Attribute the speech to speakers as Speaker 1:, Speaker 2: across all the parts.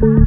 Speaker 1: Bye.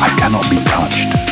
Speaker 1: I cannot be touched.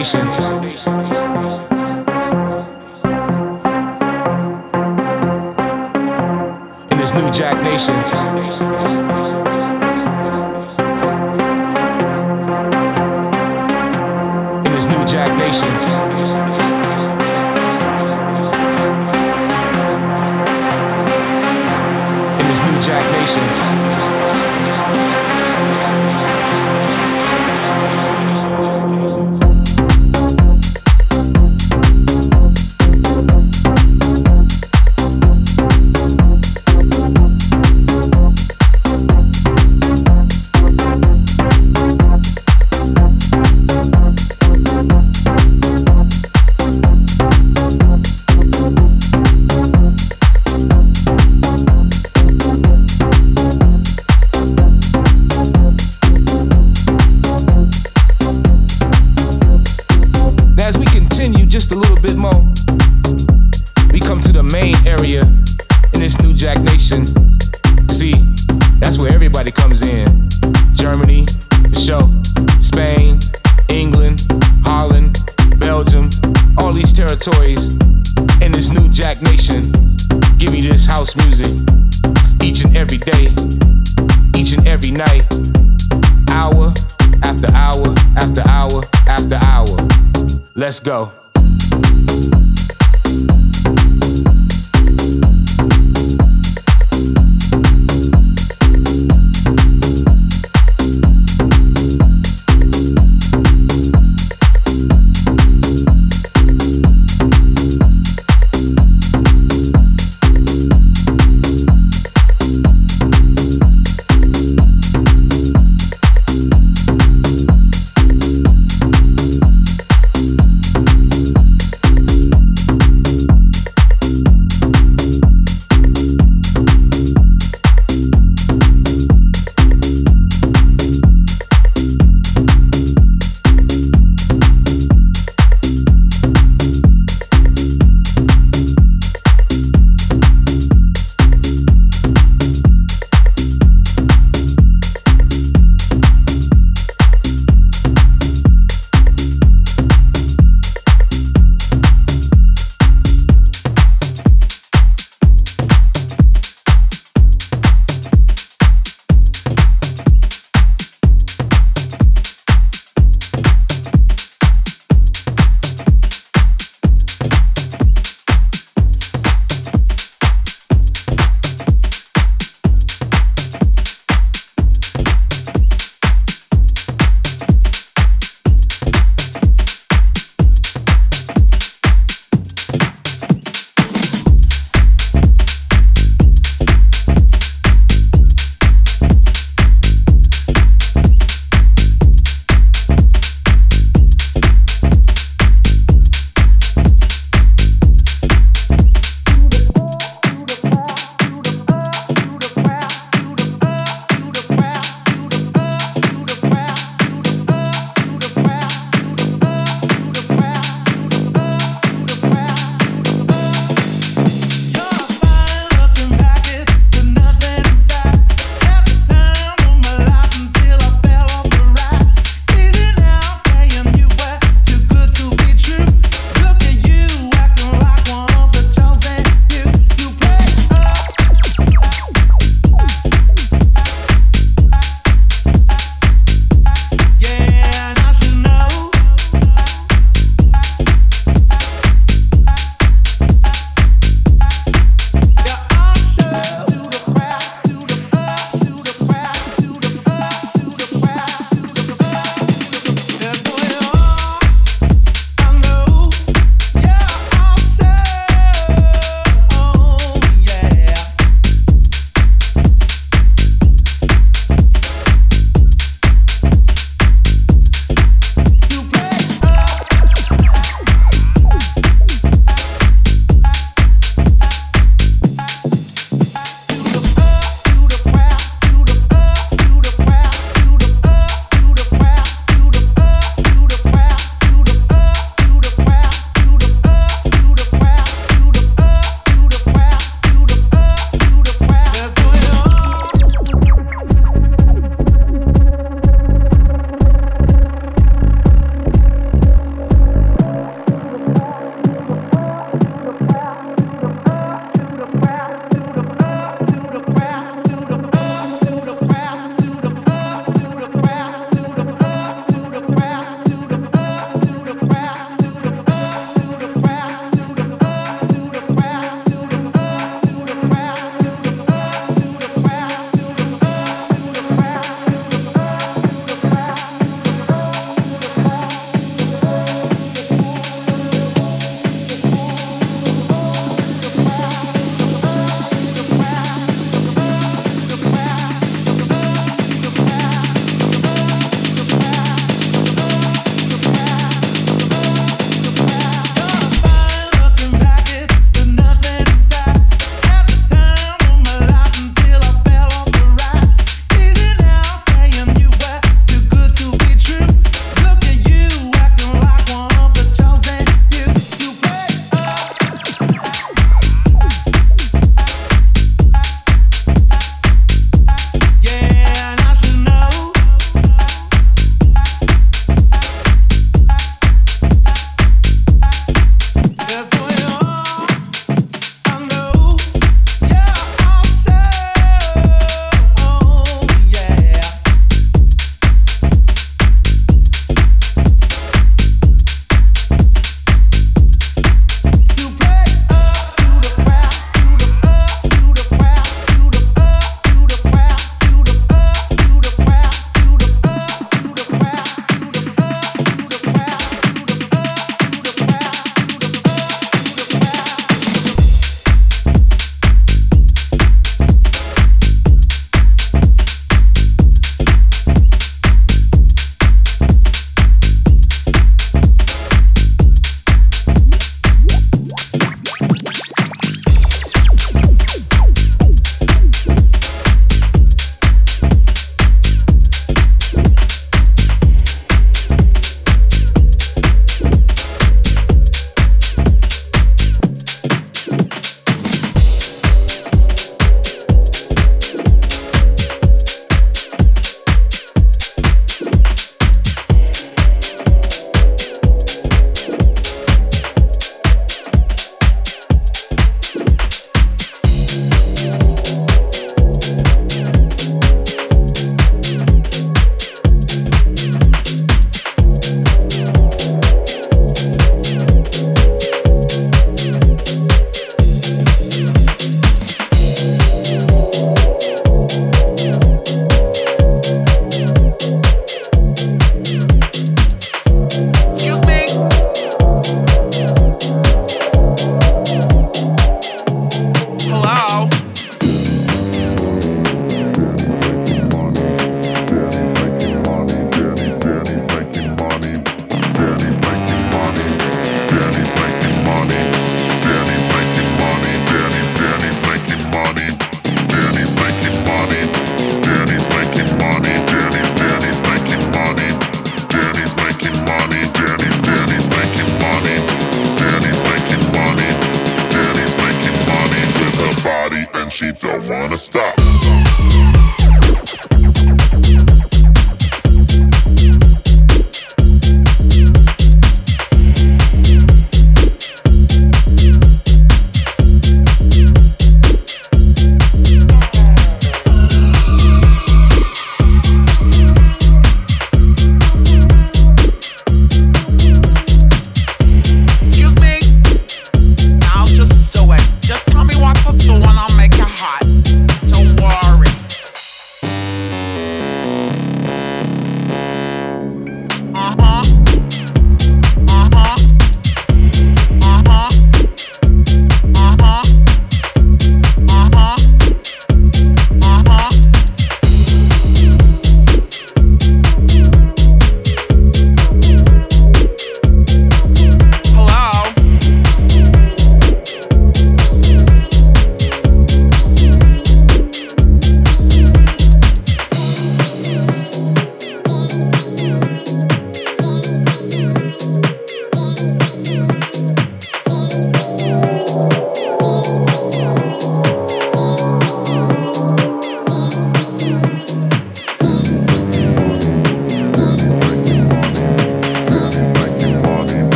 Speaker 2: Jack Nation. In this new Jack Nation.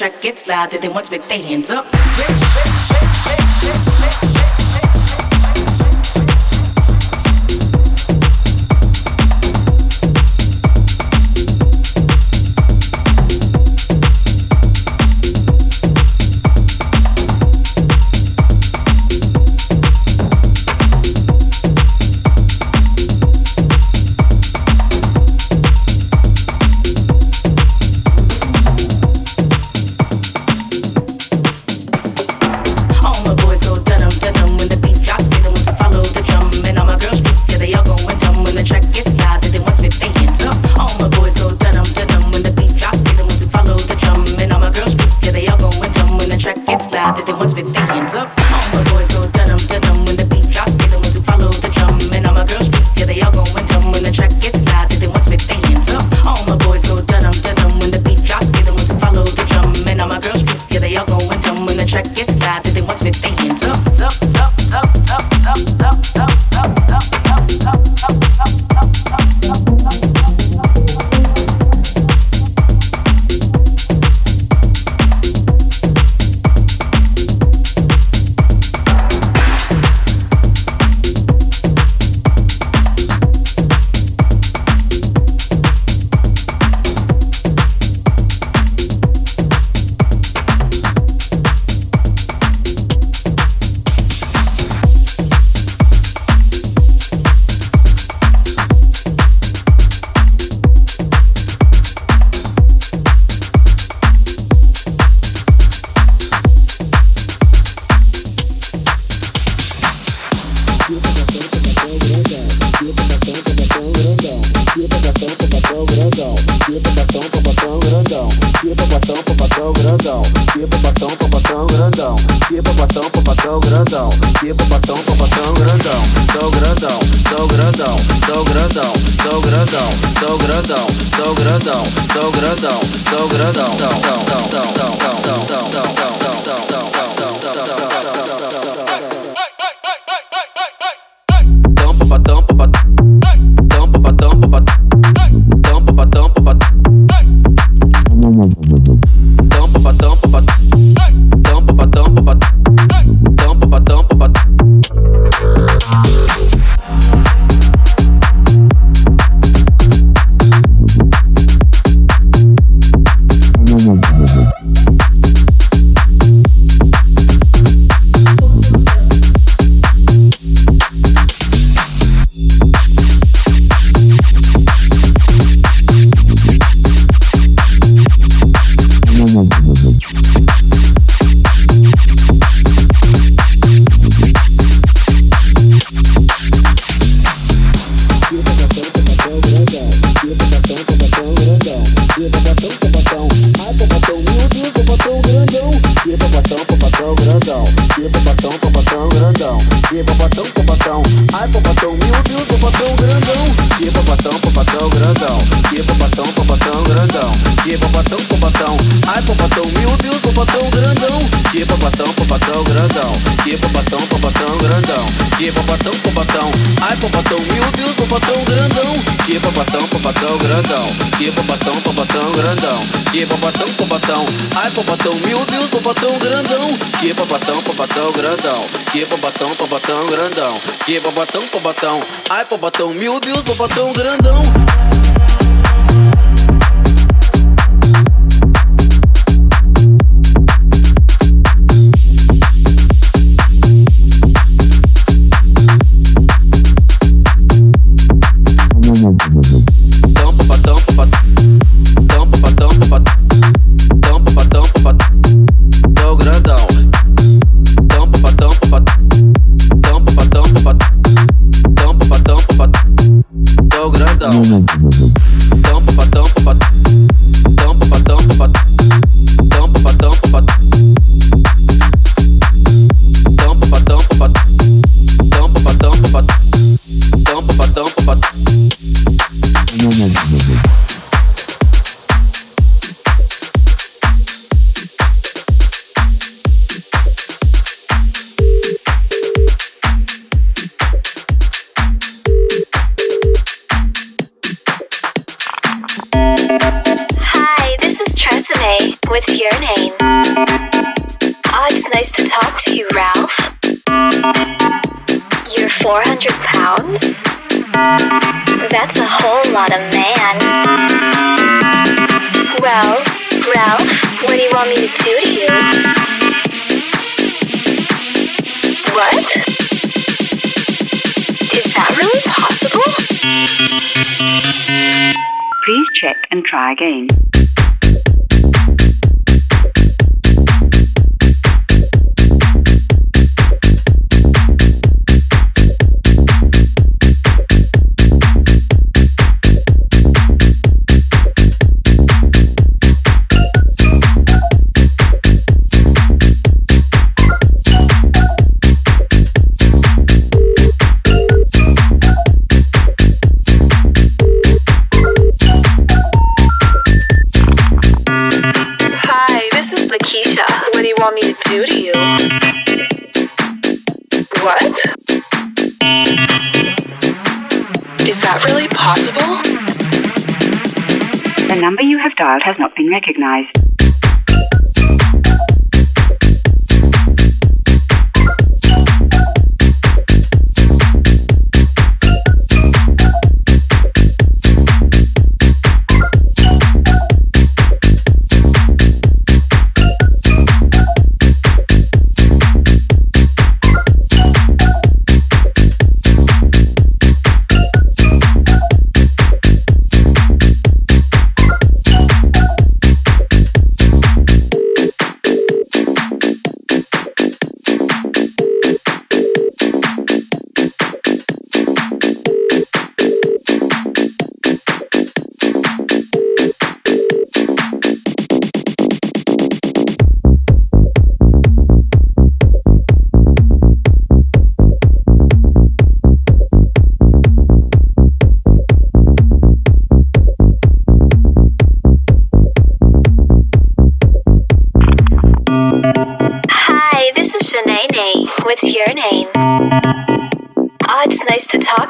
Speaker 3: Track gets loud, they want to with their hands up.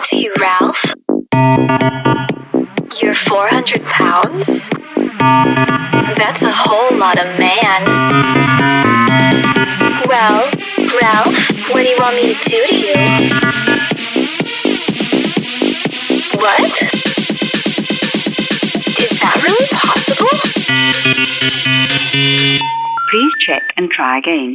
Speaker 4: See, Ralph, you're 400 pounds? That's a whole lot of man. Well, Ralph, what do you want me to do to you? What? Is that really possible?
Speaker 5: Please check and try again.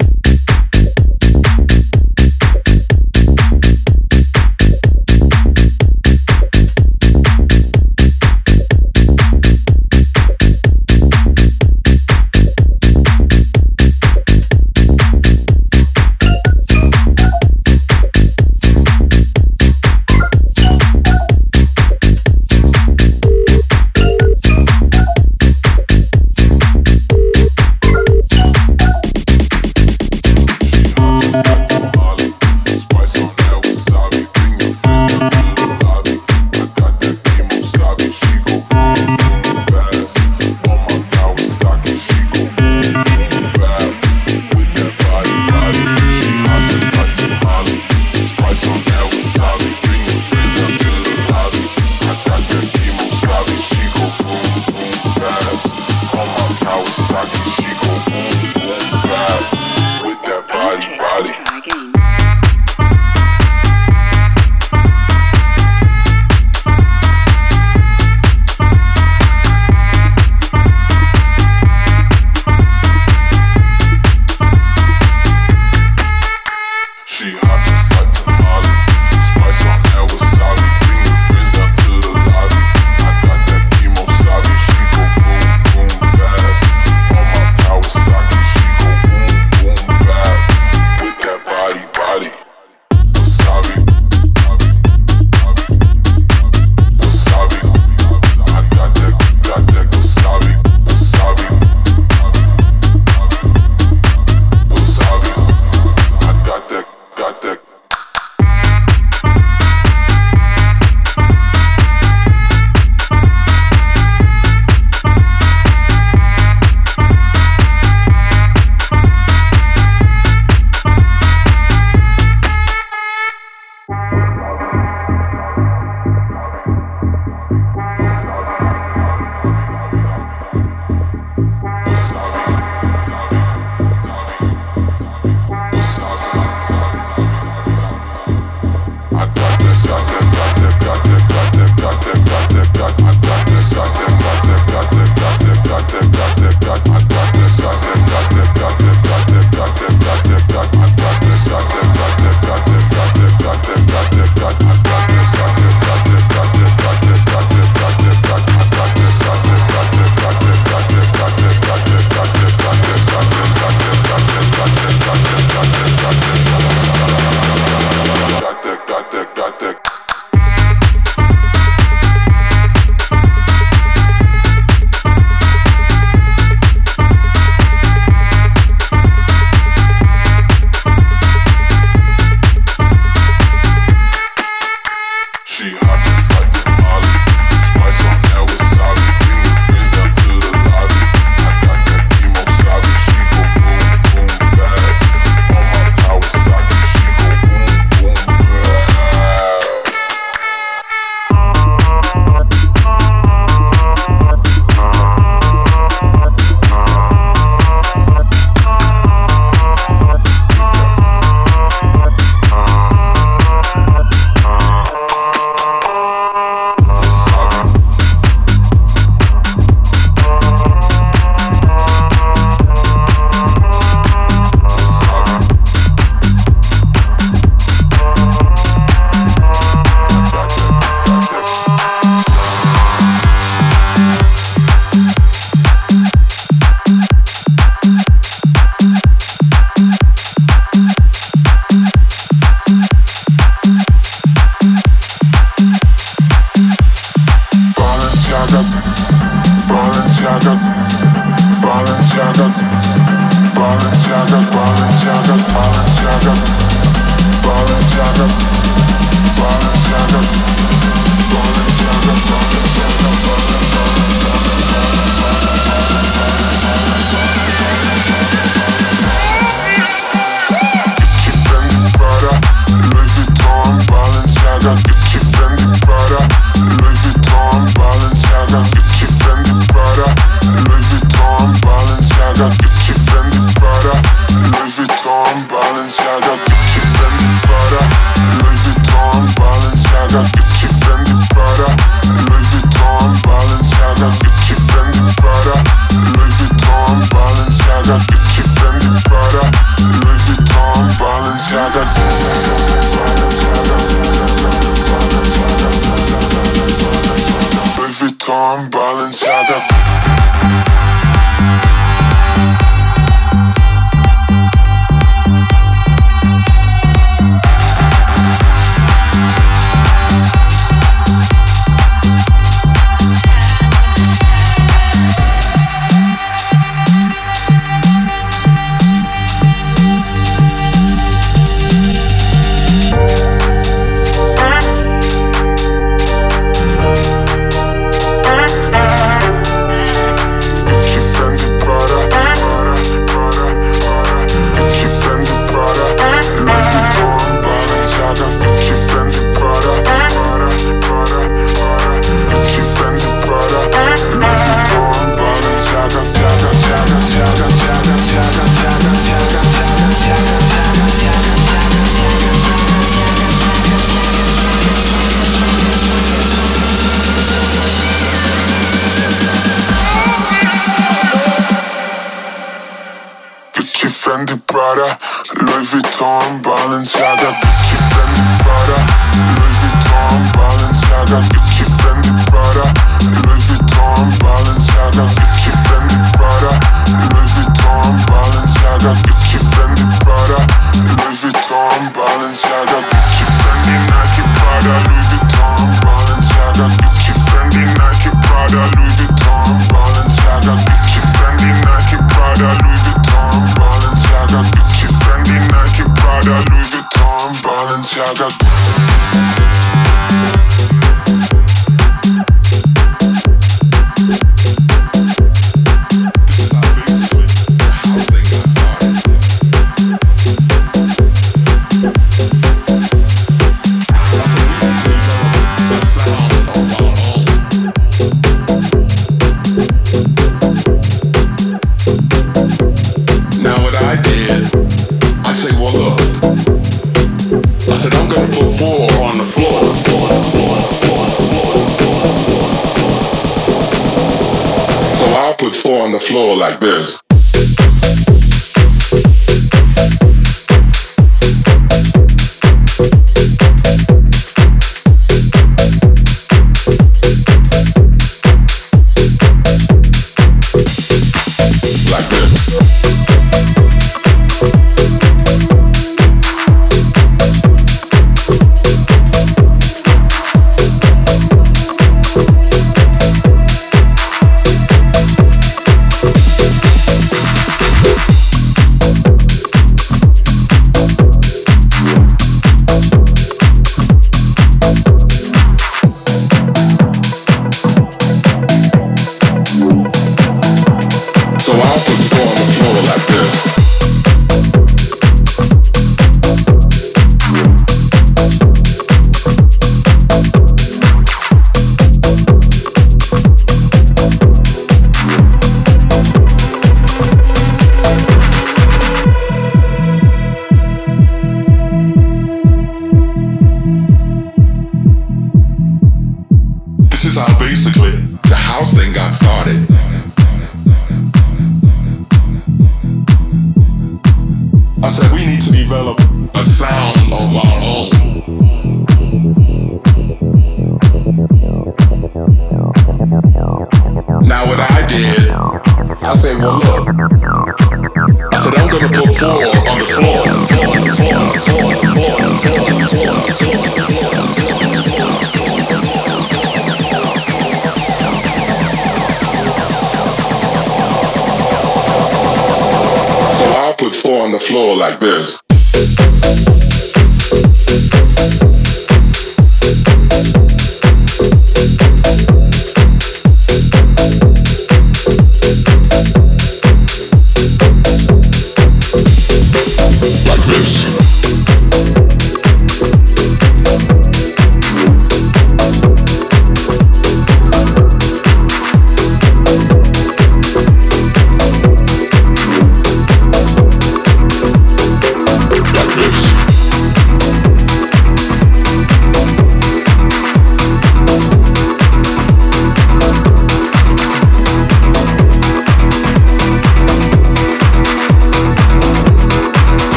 Speaker 6: Floor like this.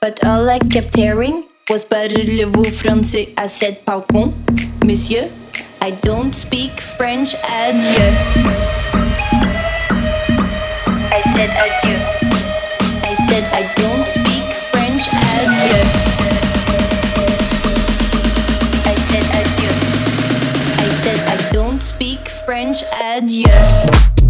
Speaker 7: But all I kept hearing was parlez-vous français à cette balcon, monsieur? I don't speak French, adieu. I said adieu. I said I don't speak French, adieu. I said adieu. I said I don't speak French, adieu.